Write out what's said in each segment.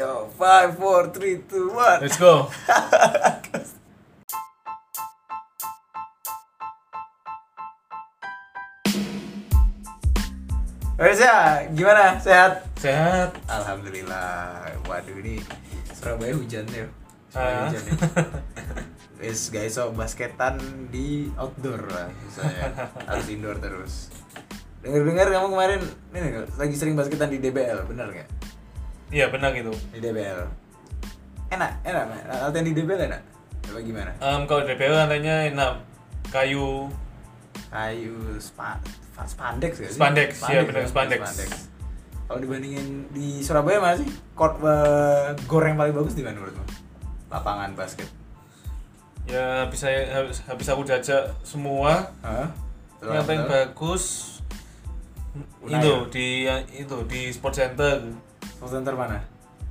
Yo, five, four, three, two, one. Let's go. Reza, gimana? Sehat? Sehat. Alhamdulillah. Waduh ini Surabaya hujan ya. Surabaya Ah. hujan ya. Guys, so basketan di outdoor lah misalnya. Harus indoor terus. Dengar-dengar kamu kemarin ini lagi sering basketan di DBL, benar nggak? Iya benar gitu. Di DBL. Enak, enak. Latihan di DBL enak. Apa gimana? Em, kalau DPL lantainya enak kayu Kayu spa, spandex ya? Spandex, iya benar, spandex. Kalau dibandingin di Surabaya mana sih? Court eh, gor yang paling bagus di mana menurutmu? Lapangan basket. ya bisa habis, habis aku jajak semua Hah? yang paling bagus Unair. itu di itu di sport center Sport center mana?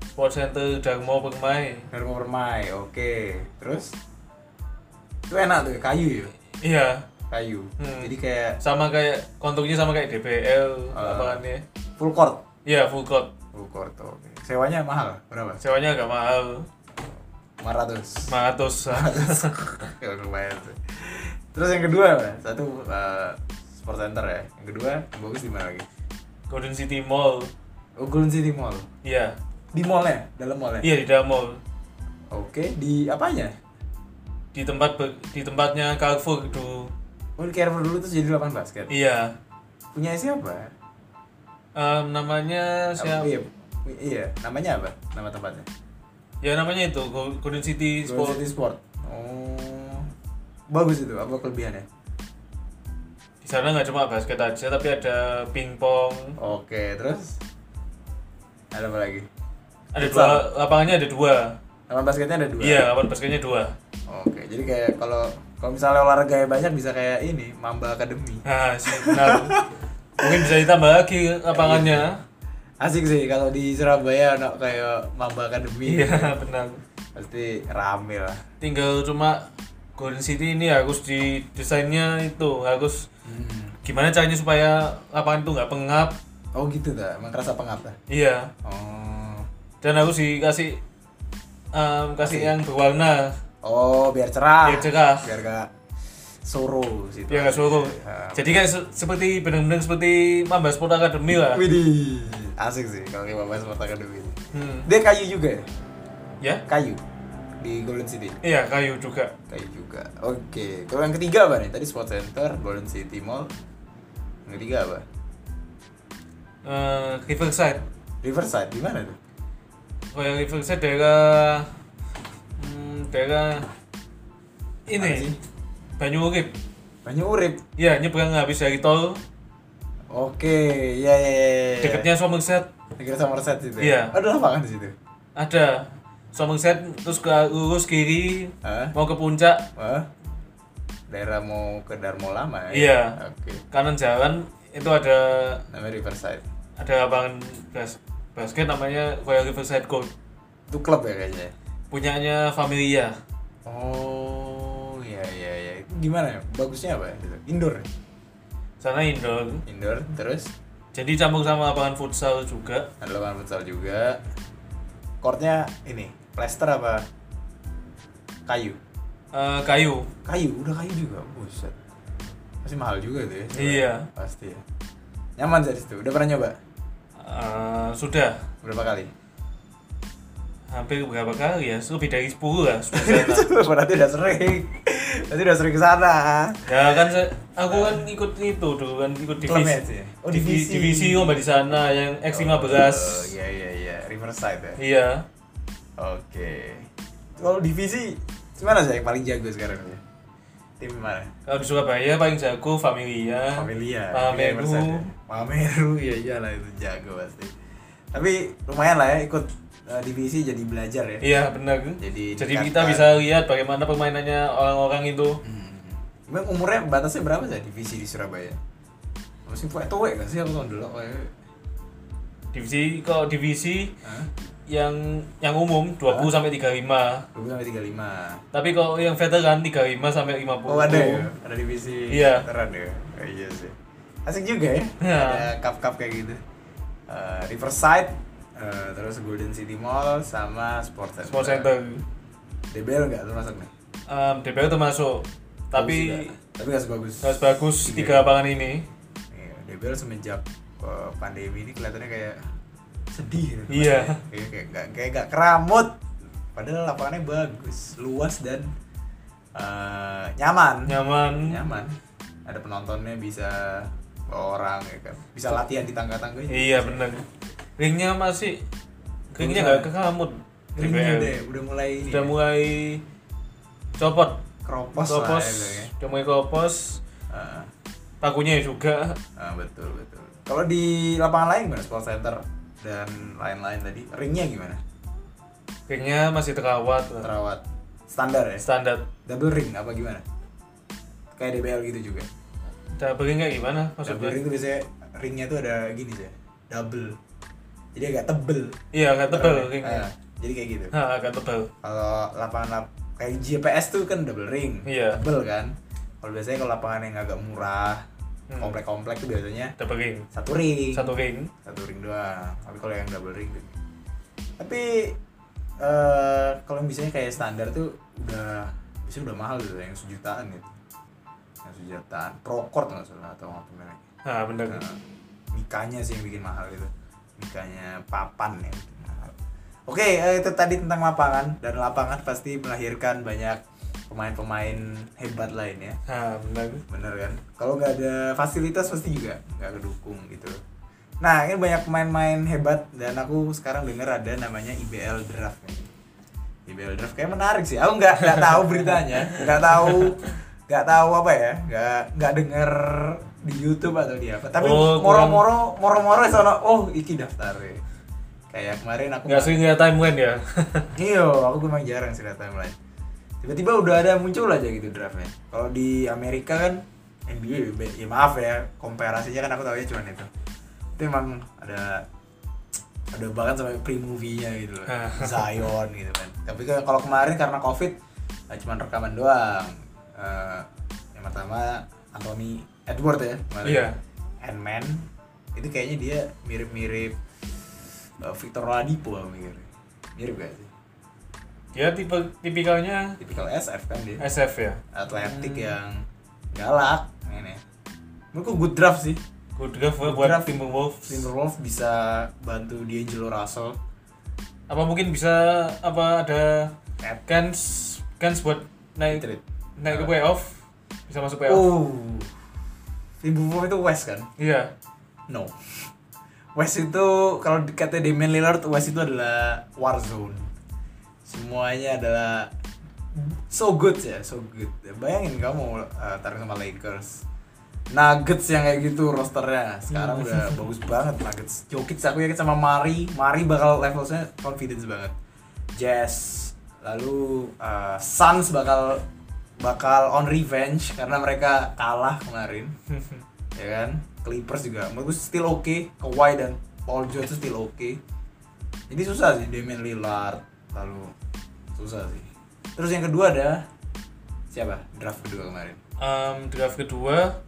sport center Darmo Permai Darmo Permai, oke. Terus? Itu enak tuh, kayu ya? iya Kayu. Hmm. Jadi kayak sama kayak konturnya sama kayak DPL Ah. lapangannya full court. iya full court Full court, oke. Sewanya mahal, berapa? sewanya agak mahal 500. 500 Ya lumayan tuh. Terus yang kedua apa? Satu eh, sport center ya. Yang kedua yang bagus di mana lagi? Golden City Mall Golden City Mall. iya Di mallnya, dalam mallnya. iya di dalam mall Oke, di apanya? di tempat di tempatnya Carrefour itu Oh, di Carrefour dulu terus jadi lapangan basket. iya Punya siapa? Em, namanya siapa Iya, iya. Namanya apa? Nama tempatnya? ya namanya itu Go- Golden City Golden Sport City Sport. Oh, bagus itu. Apa kelebihannya? di sana nggak cuma basket aja tapi ada pingpong Oke, terus ada apa lagi? ada Futsal. dua lapangannya ada dua Lapangan basketnya ada dua. iya lapangan basketnya dua Oke, jadi kayak kalau kalau misalnya olahraga banyak bisa kayak ini Mamba Academy. nah sih benar mungkin bisa ditambah lagi lapangannya Asik sih kalau di Surabaya ada kayak Mamba Academy. iya benar Pasti rame lah. tinggal cuma Golden City ini harus di desainnya itu harus Hmm. gimana caranya supaya lapangan itu nggak pengap Oh gitu dah, emang kerasa pengap dah. iya Oh. dan harus dikasih em, kasih yang berwarna Oh, biar cerah. biar cerah Biar gak soro situ. biar nggak suruh Ya. jadi kayak se- seperti benar-benar seperti Mamba Sport Academy lah Widih, asik sih kalau kayak Mamba Sport Academy. hmm. Dia kayu juga ya? ya Kayu di Golden City. iya kayu juga Kayu juga. Oke, kalau yang ketiga apa nih? Tadi Sport Center, Golden City Mall. Yang ketiga apa? Eh, Riverside Riverside di mana tuh? kalau yang Riverside daerah hmm, daerah ini? Banyu Urip Banyu Urip. ya nyebrang habis dari tol Oke, iya iya iya. iya. dekatnya Somerset Dekat Somerset situ. Iya. Ada lapangan di situ. ada Somerset terus ke lurus kiri Hah? mau ke puncak Wah. Daerah mau ke Darmo Lama ya? Iya. Oke. kanan jalan itu ada Namanya Riverside. ada lapangan bas basket namanya Royal Riverside Court Itu klub ya kayaknya. punyanya Familia Oh, iya iya iya. Gimana ya? Bagusnya apa? Gitu. Indoor. ya? sana indoor Indoor terus jadi campur sama lapangan futsal juga ada lapangan futsal juga. Courtnya ini plaster apa? Kayu. Eh, kayu Kayu, udah kayu juga. Buset. Pasti mahal juga tuh ya. Iya. Pasti ya. Nyaman sih di situ. Udah pernah nyoba? Eh, sudah Berapa kali? hampir berapa kali ya lebih dari 10 lah. Berarti udah sering. Berarti udah sering ke sana. ya kan aku kan ikut itu dulu kan ikut divisi itu ya? Oh, divisi divisi. lomba di sana yang X15 Oh, iya iya iya, Riverside ya. iya Oke. Kalau divisi mana sih yang paling jago sekarang ya? Tim mana? kalau di Surabaya paling jago Familia Familia. Pameru Riverside ya? Pameru ya iyalah itu jago pasti. Tapi lumayan lah ya ikut uh, divisi jadi belajar ya. iya benar Jadi jadi kita bisa lihat bagaimana permainannya orang-orang itu Hmm. Emang umurnya batasnya berapa sih divisi di Surabaya? Masih tua tua gak sih aku tahun dulu kayak divisi kalau divisi? Yang yang umum 20 sampai 35 20 sampai 35. tapi kalau yang veteran 35 sampai 50 Oh ada ya? Ada divisi Iya. veteran ya? Oh, iya sih Asik juga ya Iya. Ada cup-cup kayak gitu Eh, Riverside Eh, terus Golden City Mall sama Sport Center. Sport Center. DBL nggak termasuk nih? Um, DBL termasuk, tapi nggak? tapi nggak sebagus. nggak sebagus Tiga. tiga lapangan ini. Iya, DBL semenjak eh, pandemi ini kelihatannya kayak sedih. gitu. Iya. Kayak kayak nggak kayak nggak keramut. Padahal lapangannya bagus, luas dan eh, nyaman. Nyaman. Nyaman. Ada penontonnya bisa orang ya kan. Bisa latihan di tangga-tangga. Iya benar. Ringnya masih ringnya nggak kekamut. Ringnya udah, udah mulai ini. Udah ya, mulai copot. keropos, Kropos. lah ya, ya. Udah mulai kropos. Ah, Pakunya juga. ah, betul betul. Kalau di lapangan lain gimana? Sport Center dan lain-lain tadi. Ringnya gimana? Ringnya masih terawat. Terawat standar ya? Standar. Double ring apa gimana? Kayak DBL gitu juga. Double ring kayak gimana Double maksudnya? ring itu biasanya ringnya tuh ada gini sih, double. Jadi agak tebel. Iya agak tebal Ah, ringnya. jadi kayak gitu. Hah, agak tebal. Kalau lapangan lap kayak GPS tuh kan double ring, Iya. tebel kan. Kalau biasanya kalau lapangan yang agak murah, Hmm. komplek-komplek tuh biasanya Double ring. satu ring. Satu ring. satu ring doang tapi kalau yang double ring tapi eh kalau misalnya kayak standar tuh udah bisa udah mahal gitu yang sejutaan gitu yang sejutaan procord nggak salah atau apa namanya Nah bener. nah, mikanya sih yang bikin mahal gitu mikanya papan mahal oke eh, itu tadi tentang lapangan dan lapangan pasti melahirkan banyak pemain-pemain hebat lain ya Nah bener. bener kan kalau nggak ada fasilitas pasti juga nggak kedukung gitu nah ini banyak pemain-pemain hebat dan aku sekarang dengar ada namanya IBL draft IBL draft kayak menarik sih aku nggak nggak tahu beritanya nggak tahu nggak tahu apa ya nggak nggak denger di YouTube atau di apa tapi Oh, moro-moro moro-moro sono oh iki daftar ya. kayak kemarin aku Nggak sering lihat timeline ya. Iya, aku memang jarang sih lihat timeline. Tiba-tiba udah ada muncul aja gitu draftnya. Kalau di Amerika kan NBA, ya maaf ya, komparasinya kan aku tahu cuma itu. Itu emang ada ada bahkan sampai pre-movie-nya gitu loh. Zion gitu kan. Tapi kalau kemarin karena Covid eh, cuma rekaman doang. Eh, yang pertama Anthony Edward ya, kemarin. Iya. Ant-Man itu kayaknya dia mirip-mirip eh, Victor Oladipo mikir. Mirip gak sih? Dia tipe tipikalnya tipikal SF kan dia SF ya. atletik yang galak ini menurutku good draft sih Good draft Good buat draft. Timberwolves. Timberwolves bisa bantu D'Angelo Russell Apa mungkin bisa apa ada. Kans Kans buat naik Trade. naik ke Ah. playoff bisa masuk playoff. oh Timberwolves itu West kan Iya. no West itu kalau dikata Damian Lillard West itu adalah war zone semuanya adalah so good ya so good bayangin kamu uh, taruh sama Lakers. Nuggets yang kayak gitu rosternya. Sekarang udah bagus banget Nuggets. Jokic aku yakin sama Mari. Mari bakal levelnya confidence banget. Jazz lalu uh, Suns bakal bakal on revenge karena mereka kalah kemarin. Ya kan? Clippers juga menurutku still oke Kawhi dan Paul George still oke jadi susah sih Damian Lillard lalu susah sih terus yang kedua ada siapa draft kedua kemarin Em, draft kedua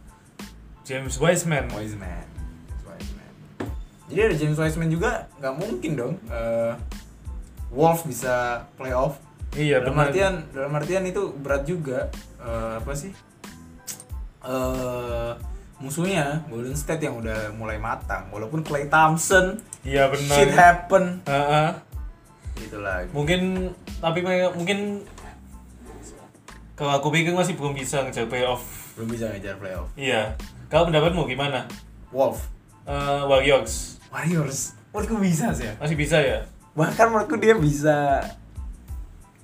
James Wiseman. Wiseman James Wiseman jadi ada James Wiseman juga nggak mungkin dong eh, Wolves bisa playoff Iya dalam benar. artian dalam artian itu berat juga Eh, apa sih eh musuhnya Golden State yang udah mulai matang walaupun Clay Thompson Iya benar. shit happen Heeh. Gitu lagi Mungkin tapi mungkin kalau aku pikir masih belum bisa ngejar playoff. belum bisa ngejar playoff Iya. Kalau pendapatmu gimana? Wolf Eh, Warriors Warriors menurutku bisa sih ya masih bisa ya? bahkan menurutku dia bisa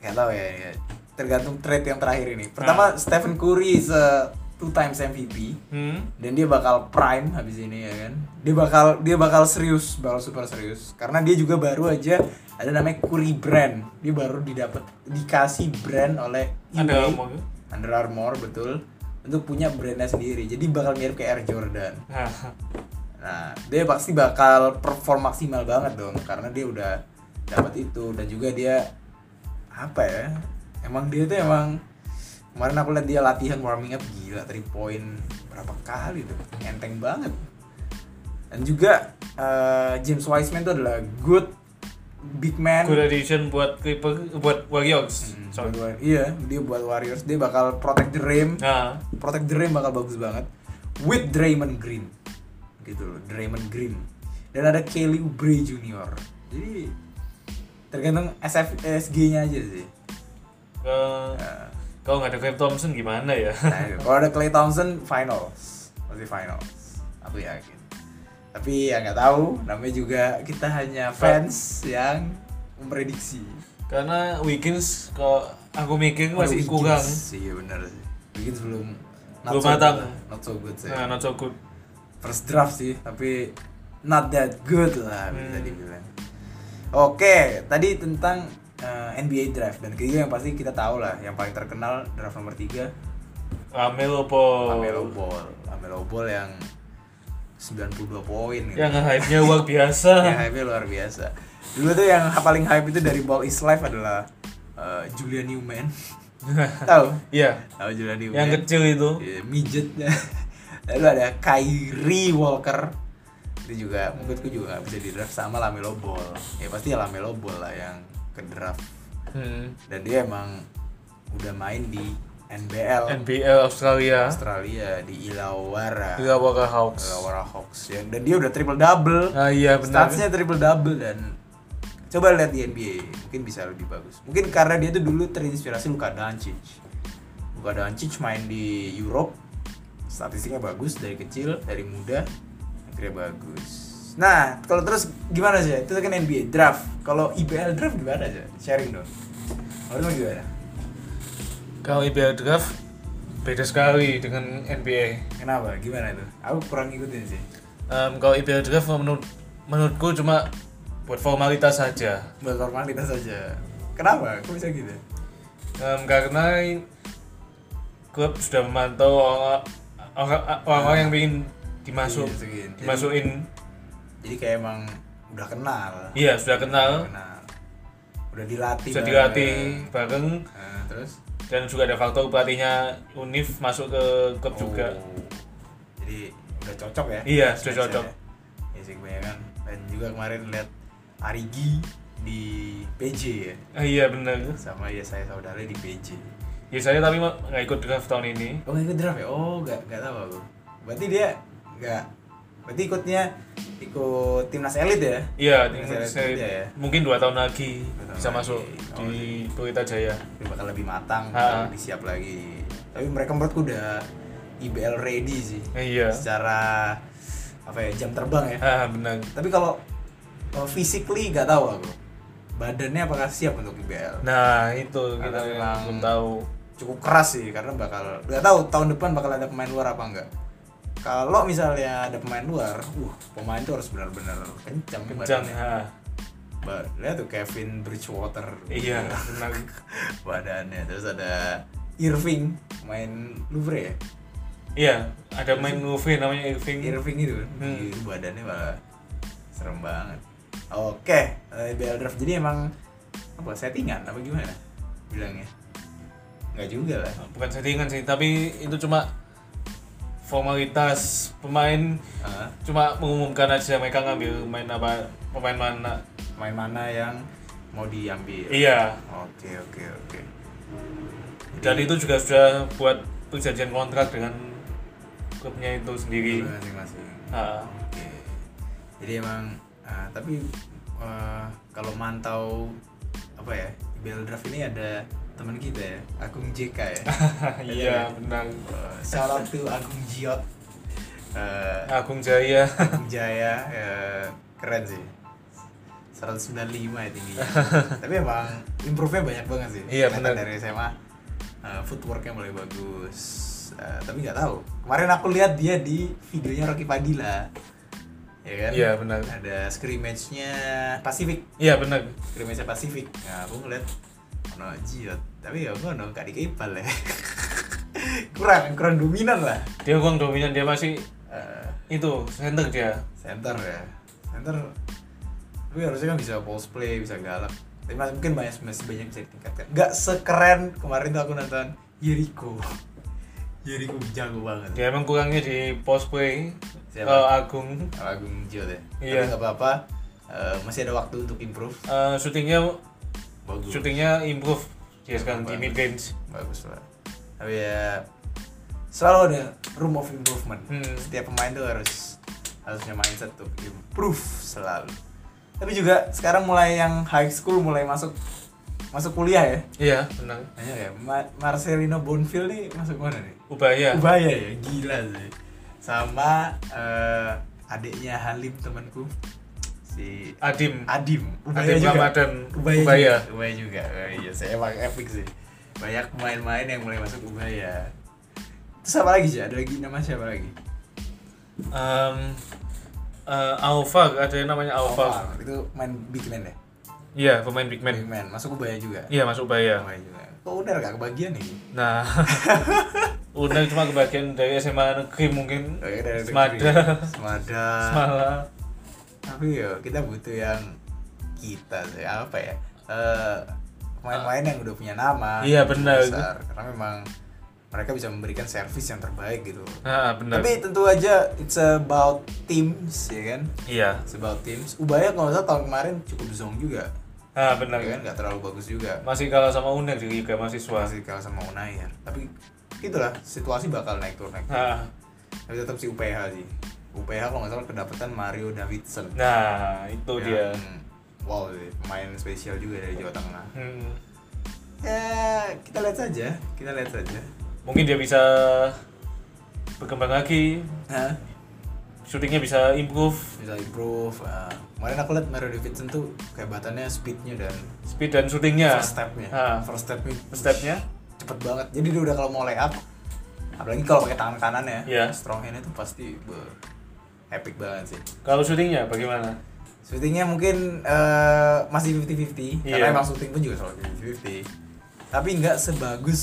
nggak tahu ya, ya. tergantung trade yang terakhir ini pertama Stephen Curry a two times MVP Hmm. dan dia bakal prime habis ini ya kan? Dia bakal dia bakal serius bakal super serius. Karena dia juga baru aja ada namanya Curry brand. Dia baru didapat dikasih brand oleh Ada UA, ngomong. Under Armour betul. Untuk punya brandnya sendiri. Jadi bakal mirip kayak Air Jordan. Nah, dia pasti bakal perform maksimal banget dong. Karena dia udah dapat itu. Dan juga dia apa ya? Emang dia tuh emang kemarin aku lihat dia latihan warming up gila 3 point berapa kali tuh. Enteng banget. Dan juga eh, James Wiseman tuh adalah good big man. Good addition buat Clipper buat Warriors. Hmm, Sorry. buat iya dia buat Warriors dia bakal protect the rim. Nah protect the rim bakal bagus banget. With Draymond Green. Gitu loh Draymond Green. Dan ada Kelly Oubre Junior. Jadi tergantung SFSG nya aja sih. Ke Nah, kalau nggak ada Clay Thompson gimana ya? Nah, kalau ada Clay Thompson finals. Pasti finals. Aku yakin. Tapi ya nggak tahu. Namanya juga kita hanya fans yang memprediksi. Karena Wiggins kalau aku mikir Oh, masih kurang. Iya benar sih. Wiggins belum not Belum so matang. good not so good sih. Nah, not so good. First draft sih tapi not that good lah bisa Hmm. dibilang. Oke tadi tentang NBA draft. Dan ketiga yang pasti kita tahu lah yang paling terkenal draft nomor 3 Lamelo Ball. Lamelo Ball. Lamelo Ball yang 92 poin gitu. yang hype-nya luar biasa. Yang hype luar biasa. Dulu tuh yang paling hype itu dari Ball is Life adalah eh, Julian Newman. Tahu? Iya. Tahu Julian Newman? Yang kecil itu. Iya, midgetnya. Lalu ada Kyrie Walker. Itu juga menurutku juga nggak bisa di draft sama Lamelo Ball. Ya pasti ya Lamelo Ball lah yang ke draft hmm. dan dia emang udah main di NBL NBL Australia. Australia di Illawarra. Illawarra Hawks. Illawarra Hawks ya. dan dia udah triple double ah iya benar. Statsnya triple double dan coba lihat di NBA mungkin bisa lebih bagus. Mungkin karena dia tuh dulu terinspirasi Luka Doncic. Luka Doncic main di Europe. Statistiknya bagus dari kecil dari muda. Akhirnya bagus nah kalau terus gimana sih? Itu kan NBA draft. Kalau IBL draft gimana aja sharing dong. Menurut lu gimana? Kalau IBL draft beda sekali dengan NBA kenapa? Gimana itu? Aku kurang ngikutin sih. Em, kalau IBL draft menurut menurutku cuma buat formalitas saja. Buat formalitas saja. Kenapa? Kok bisa gitu? Em, karena klub sudah memantau orang- orang- orang-orang yang ingin dimasuk Iya. Jadi- dimasukin jadi kayak emang udah kenal. Iya sudah kenal. Udah kenal. Udah dilatih sudah dilatih bareng. Nah, terus? Dan juga ada faktor pelatihnya Unif masuk ke klub juga. Oh, jadi udah cocok ya? Iya, sudah cocok. ya. ya sih kebanyakan. Dan juga kemarin lihat Arigi di PJ ya? Ah, iya benar sama ya saya saudara di PJ ya saya tapi nggak ikut draft tahun ini. Oh nggak ikut draft ya? Oh nggak nggak tahu aku. Berarti dia nggak berarti ikutnya ikut timnas elit ya? Iya Timnas tim- elit. Ya. Mungkin dua tahun lagi Dua tahun bisa lagi. masuk Oh, di Pelita Jaya Dia bakal lebih matang Ha. lebih siap lagi. Tapi mereka menurutku udah IBL ready sih. Eh, iya. Secara apa ya jam terbang ya. Ah benar. Tapi kalau uh, physically nggak tahu aku. Badannya apakah siap untuk IBL nah itu kita Karena belum tahu. cukup keras sih karena bakal nggak tahu tahun depan bakal ada pemain luar apa enggak kalau misalnya ada pemain luar uh pemain itu harus benar-benar kencang kencang ya Ba- lihat tuh Kevin Bridgewater. Iya benar badannya. Terus ada Irving main Louvre ya? Iya ada main movie namanya Irving. Irving itu. Hmm. Itu badannya malah serem banget. Oke eh, IBL draft. Jadi emang apa settingan apa gimana bilangnya? Nggak juga lah. Bukan settingan sih tapi itu cuma formalitas pemain Ah, cuma mengumumkan aja mereka ngambil main apa pemain mana. Main mana yang mau diambil. Iya. Oke oke oke. Dan itu juga sudah buat perjanjian kontrak dengan klubnya itu sendiri. Masing-masing. Ah, oke. Jadi emang ah, tapi ah, kalau mantau apa ya IBL draft ini ada teman kita ya Agung JK ya. Iya benar Uh, out to Agung Jiot. Eh, Agung Jaya. Agung Jaya eh, keren sih. 195 ya tingginya. Tapi emang improve-nya banyak banget sih. Iya, benar. dari SMA eh, footworknya mulai bagus. Eh, tapi nggak tahu. Kemarin aku lihat dia di videonya Rocky Padilla. Ya kan? Iya, benar. ada scrimmage-nya Pacific. Iya benar. Scrimmage-nya Pacific. Nah aku ngeliat ono Jiot tapi ya ono gak dikepal ya. Kurang kurang dominan lah. Dia kurang dominan dia masih Eh, itu center dia. Center ya. Center tapi harusnya kan bisa post play bisa galak. Tapi masih mungkin banyak masih banyak bisa ditingkatkan. Nggak sekeren kemarin tuh aku nonton Jericho Jericho jago banget. Dia emang kurangnya di post play Siapa? kalau Agung. Agung Jiot ya Iya. tapi nggak apa-apa. Eh, masih ada waktu untuk improve. Eh, syutingnya Bagus. syutingnya improve. Dia sekarang di Bagus. mid range. Bagus lah tapi ya selalu ada room of improvement. Hmm. setiap pemain tuh harus harusnya mindset tuh improve selalu. Tapi juga sekarang mulai yang high school mulai masuk masuk kuliah ya? Iya benar. Ya? Ma- Marcelino Bonfil nih masuk mana nih? Ubaya. Ubaya ya? Gila sih. Sama eh, adiknya Halim temanku si Adim. Adim. Adim Ramadan. Ubaya, Ubaya. juga. Ubaya juga. Oh, iya saya emang epic sih. Banyak pemain-pemain yang mulai masuk Ubaya. Terus apa lagi sih? Ada lagi nama siapa lagi? Em, eh, Alfa ada yang namanya Alfa Alvar. itu main big man ya iya pemain big man. Big man. Masuk Ubaya juga. Iya masuk ubaya. Ubaya juga. Kok udah gak kebagian nih nah. Udah cuma kebagian dari SMA negeri mungkin. Oh, iya, dari Semada. negeri. Semada. Semala tapi yo kita butuh yang kita sih apa ya Eh, pemain-pemain yang udah punya nama Iya, yang benar. besar. karena memang mereka bisa memberikan servis yang terbaik gitu. Ah benar. Tapi tentu aja it's about teams ya kan? Iya. It's about teams. Ubaya kalau salah tahun kemarin cukup zong juga. Ah benar. Ya kan? Nggak terlalu bagus juga. Masih kalah sama Uner di Liga Mahasiswa. Masih kalah sama Unair tapi itulah situasi bakal naik turun naik turun. ah. tapi tetap si UPH sih UPH kalau nggak salah kedapatan Mario Davidson. Nah itu dia. Yang- wow sih, pemain spesial juga dari Jawa Tengah. Hmm. ya kita lihat saja kita lihat saja. Mungkin dia bisa berkembang lagi. Hah? syutingnya bisa improve. Bisa improve uh, kemarin aku lihat Mario Davidson tuh kehebatannya speednya dan speed dan syutingnya. first stepnya. Ah. first stepnya. First stepnya. Cepet banget. Jadi dia udah kalau mau lay up apalagi kalau pakai tangan kanan ya Iya. strong hand itu pasti be- epic banget sih. Kalau syutingnya bagaimana? Syutingnya mungkin eh, masih 50-50 karena Iya. emang syuting pun juga selalu 50-50 tapi nggak sebagus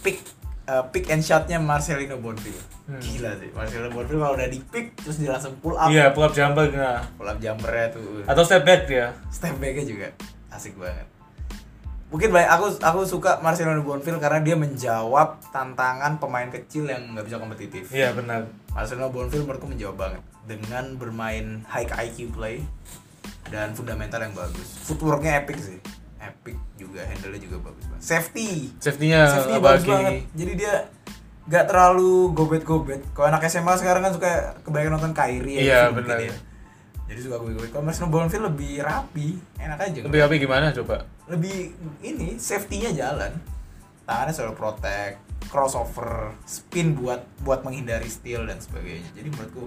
pick eh, pick and shotnya Marcelino Bonfil Hmm. gila sih. Marcelino Bonfil kalau udah di pick terus dia langsung pull up. Iya pull up jumper nah. Pull up jumpernya tuh. Atau step back dia. Step backnya juga asik banget. Mungkin banyak aku aku suka Marcelino Bonfil karena dia menjawab tantangan pemain kecil yang nggak bisa kompetitif. Iya benar Marcelino Bonfil menurutku menjawab banget dengan bermain high IQ play dan fundamental yang bagus. Footworknya epic sih, epic juga, handle-nya juga bagus banget. Safety, safety-nya safety bagus banget. Jadi dia nggak terlalu gobet-gobet. Kalau anak SMA sekarang kan suka kebanyakan nonton Kyrie Iya, gitu mungkin benar. ya. Jadi suka gobet-gobet. Kalau Marcelino Bonfil lebih rapi, enak aja. lebih apa gimana coba lebih ini safety-nya jalan. Tangannya selalu protect, crossover, spin buat buat menghindari steal dan sebagainya. Jadi menurutku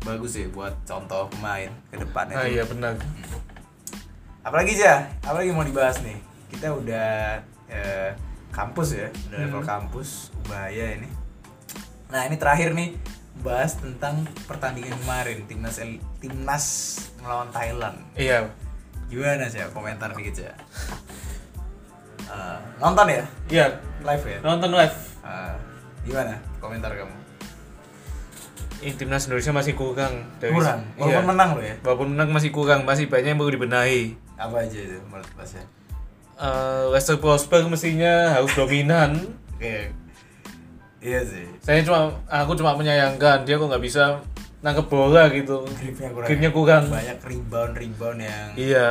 bagus sih buat contoh pemain ke depannya. ah iya benar Apalagi aja, apalagi mau dibahas nih. Kita udah eh, kampus ya, udah level Hmm. kampus Ubaya ini. Nah ini terakhir nih bahas tentang pertandingan kemarin timnas El- timnas melawan Thailand. iya Gimana sih komentar dikit ya? Eh, nonton ya iya live ya? nonton live Eh, gimana komentar kamu? Ih, timnas Indonesia masih kurang dari Kurang, iya. walaupun menang loh ya. walaupun menang masih kurang masih banyak yang perlu dibenahi Apa aja itu menurut Mas ya? Eh, Leicester Prosper mestinya harus dominan Oke, iya sih. saya cuma aku cuma menyayangkan dia kok nggak bisa nangkep bola gitu Gripnya kurang. Gripnya ya? kurang. Banyak rebound rebound yang. iya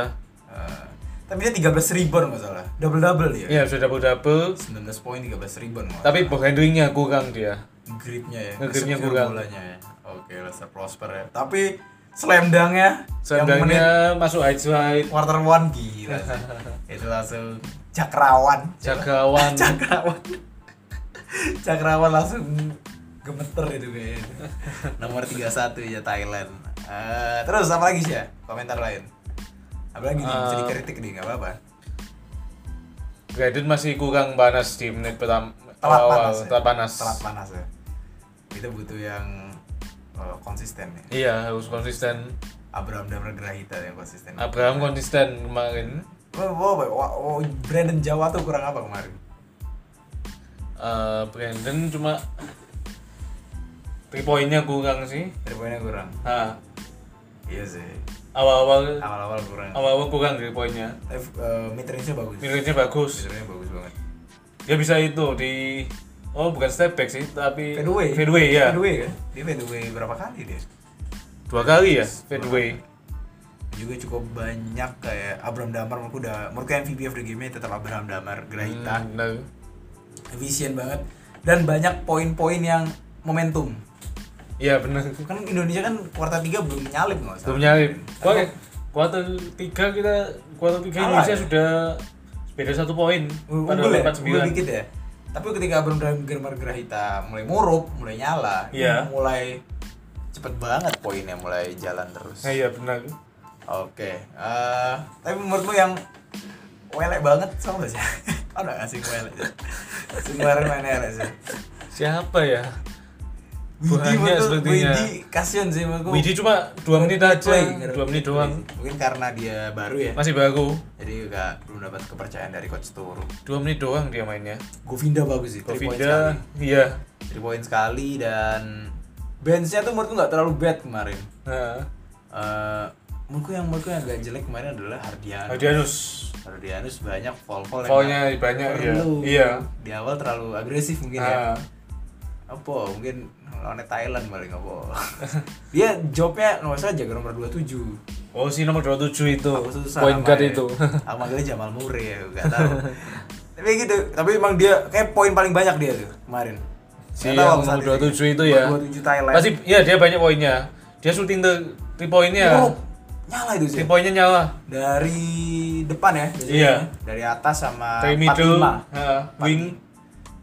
eh, tapi dia 13 rebound nggak salah. Double double dia. iya sudah double double 19 poin 13 rebound. malah. tapi ball handlingnya kurang dia gripnya ya. Execute kurang. Bolanya ya. Oke, Lester Prosper ya. Tapi slam dunk-nya yang menit Sendangnya masuk highlight quarter one gila. Itu langsung cakrawan. Jagawan cakrawan. cakrawan langsung gemeter itu kayaknya. Nomor 31 ya Thailand. Eh, terus apa lagi sih ya? Komentar lain. Apa lagi nih? Bisa Eh, dikritik nih, nggak apa-apa. Graded masih kurang panas di menit pertama Telat awal panas ya. telat panas Telat panas ya. Kita butuh yang eh, konsisten ya. iya harus konsisten Abraham Damar Grahita yang konsisten. Abraham konsisten kemarin Oh, oh, oh, oh, Brandon Jawa tuh kurang apa kemarin? Eh, Brandon cuma three pointnya kurang sih Three poinnya kurang. nah, Iya sih. Awal-awal Awal-awal kurang. awal-awal kurang three pointnya Eh, uh, mid range-nya bagus. Mid-range-nya bagus Mid-range-nya bagus banget. dia bisa itu di oh bukan step back sih tapi Fadeaway. fadeaway ya Fadeaway kan? Dia fadeaway berapa kali dia? dua kali ya fadeaway juga cukup banyak kayak Abraham Damar menurutku udah menurutku MVP of the game tetap Abraham Damar Grahita Hmm, benar. efisien banget dan banyak poin-poin yang momentum Iya benar. kan Indonesia kan kuartal 3 belum nyalip nggak Belum nyalip. Kuartal kuartal tiga kita kuartal tiga Kalah Indonesia ya? sudah beda satu poin pada unggul ya, empat unggul sembilan. dikit ya tapi ketika Damar Grahita mulai murup mulai nyala Iya. mulai cepet banget poinnya mulai jalan terus iya benar. Oke, eh tapi menurutmu yang welek banget sama gak sih? Ada gak sih welek? Si kemarin main sih. Siapa ya? Widi sepertinya. Widi kasihan sih menurutku. Widi cuma dua menit aja, dua menit doang. Mungkin karena dia baru ya. Masih baru, Jadi juga belum dapat kepercayaan dari coach Turu. dua menit doang dia mainnya. Govinda bagus sih, 3 poin sekali. Govinda, iya. 3 poin sekali dan benchnya tuh menurutku nggak terlalu bad kemarin. Nah, Eh menurutku yang menurutku yang agak jelek kemarin adalah Hardianus. Adianus. Hardianus banyak fall-fall yang nggak banyak, iya. perlu. Iya. Di awal terlalu agresif mungkin ya. Nah, Apa? Mungkin lawannya Thailand paling apa. Dia jobnya nomor saja jaga nomor 27. oh si nomor 27 itu, Aku susah point guard namanya. itu. Aku manggilnya Jamal Murray ya, enggak tahu. tapi gitu, tapi emang dia kayak poin paling banyak dia tuh kemarin. Si yang nomor statistiknya. 27 itu ya. Nomor 27 Thailand. Pasti, iya dia banyak poinnya. Dia shooting the three pointnya. Murup. nyala itu sih. Three pointnya nyala. Dari depan ya. Iya. Dari atas sama Dari middle, 45. ha, wing.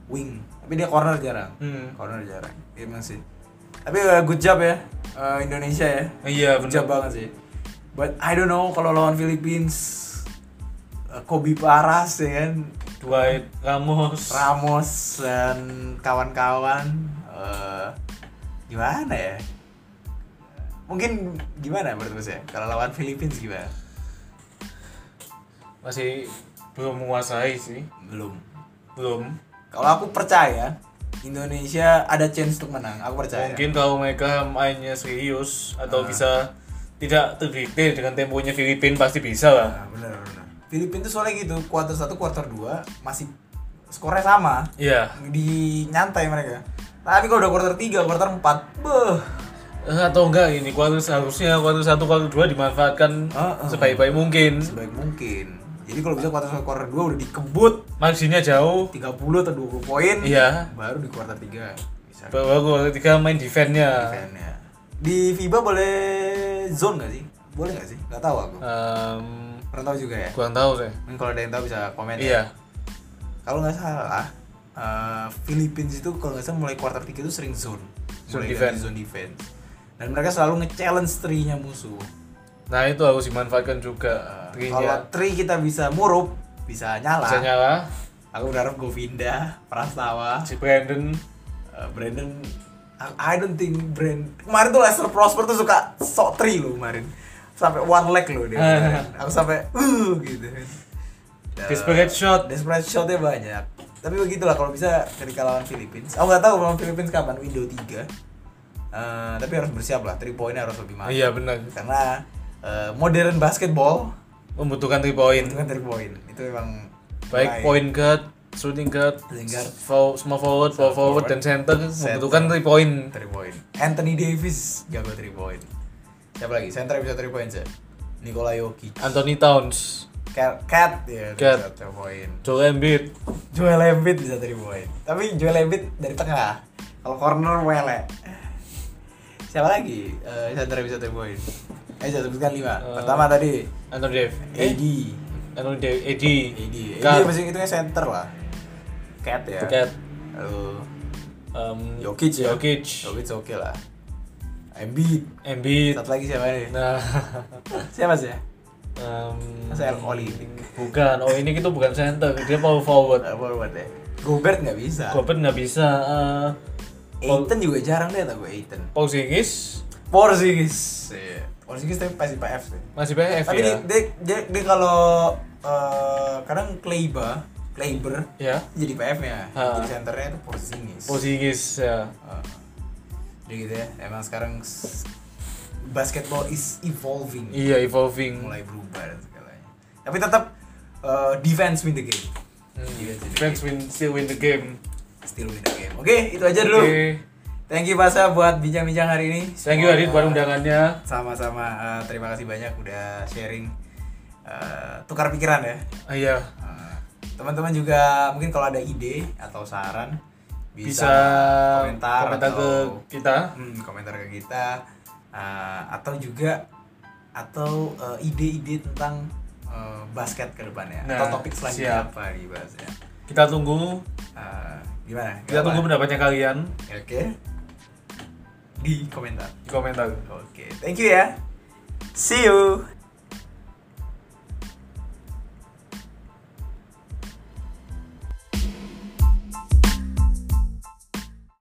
wing. Tapi dia corner jarang. Hmm. Corner jarang. Emang sih. Tapi uh, good job ya uh, Indonesia ya. Iya Good job benar. banget sih. But I don't know kalau lawan Philippines uh, Kobe Paras ya kan Dwight Ramos. Ramos dan kawan-kawan eh, gimana ya? Mungkin gimana menurut saya kalau lawan Philippines gimana? Masih belum menguasai sih. Belum. Belum. Kalau aku percaya Indonesia ada chance untuk menang. Aku percaya. Mungkin kalau mereka mainnya serius atau Ah. bisa tidak terdikte dengan temponya Filipina pasti bisa lah. Nah, bener bener. Filipina tuh soalnya gitu, kuarter 1, kuarter 2 masih skornya sama. Iya. Di nyantai mereka. Tapi kalau udah kuarter 3, kuarter 4, beuh. Eh, atau enggak ini kuarter seharusnya kuarter satu kuarter dua dimanfaatkan Ah, ah. sebaik-baik mungkin. Sebaik mungkin. Jadi kalau bisa kuarter 1, kuarter 2 udah dikebut Marginnya jauh. 30 atau 20 poin. Iya. Baru di kuarter 3 bisa. Baru kuarter tiga main defense-nya. defense-nya. Di FIBA boleh zone gak sih? Boleh gak sih? Gak tahu aku. Em, Pernah tahu juga ya? kurang tahu saya. Mungkin kalau ada yang tahu bisa komen ya. Iya. Kalau nggak salah, eh Philippines itu kalau nggak salah mulai kuarter 3 itu sering zone. Zone Mulai defense. zone defense. Dan mereka selalu nge-challenge tree-nya musuh. Nah itu harus dimanfaatkan juga. Eh, kalau Trinya tree kita bisa murup, bisa nyala. bisa nyala. Aku berharap Govinda, Prastawa, Si Brandon. Eh, Brandon I don't think Brand kemarin tuh Lester Prosper tuh suka sok tree loh kemarin. Sampai one leg loh dia aku sampai uh gitu. Dan- Desperate shot. desperate shotnya banyak. Tapi begitulah kalau bisa ketika lawan Philippines. Aku nggak tahu lawan Philippines kapan window 3 Eh, tapi harus bersiap lah. 3 poinnya harus lebih mantap Iya benar. karena eh, modern basketball Membutuhkan 3 point. itu kan 3 poin itu memang Baik mulai- point guard, shooting guard, guard. small forward, power forward, forward, dan center, center. membutuhkan 3 point. 3 point. Anthony Davis jago 3 point. Siapa lagi? Center bisa 3 point ya? Nikola Jokic. Anthony Towns, Cat, Cat ya Cat. bisa 3 point. Joel Embiid, Joel Embiid bisa 3 point. Tapi Joel Embiid dari tengah. Kalau corner wele. Siapa lagi? Eh center bisa 3 point. Eh saya sebutkan 5. Eh. Pertama tadi Anthony Davis, eh, AD. Anthony AD, AD. AD Cat, masih hitungnya center lah. Cat ya. Cat, Lalu um, Jokic ya. Jokic, Jokic oke lah. Embiid. Embiid. Satu lagi siapa nih? Nah, Siapa sih ya? um, El Olimpik. bukan. Oh ini itu bukan center, dia power forward. Uh, forward ya. Gobert nggak bisa. Gobert nggak bisa. Uh, Aiton juga jarang deh tau gue Aiton. Porzingis Porzingis. Iya. Porzingis tapi pasti PF sih. masih PF Tapi ya. dia, dia, dia, dia kalau eh, kadang Kleiba, Kleiber Ya, jadi PF-nya. Ha. Jadi senternya itu Porzingis. Porzingis ya. Uh, jadi gitu ya. Emang sekarang basketball is evolving. Iya evolving. Mulai berubah dan segalanya. Tapi tetap eh, defense win the game. Hmm. Defense win the Fans game. win still win the game. Still win the game. Oke, itu aja dulu. Oke. Thank you Basa buat bincang-bincang hari ini. Thank you Adit buat undangannya. Sama-sama. eh, terima kasih banyak udah sharing eh, tukar pikiran ya. Ah, Iya. Eh, Teman-teman juga mungkin kalau ada ide atau saran bisa, Bisa komentar, komentar ke atau kita. hmm, komentar ke kita Eh, atau juga atau ide-ide tentang eh, basket ke depannya Nah, atau topik selanjutnya siap. apa dibahas ya. Kita tunggu Eh, gimana? kita Gak tunggu apa? pendapatnya kalian Oke. Di komentar. di komentar. Oke, thank you ya. See you.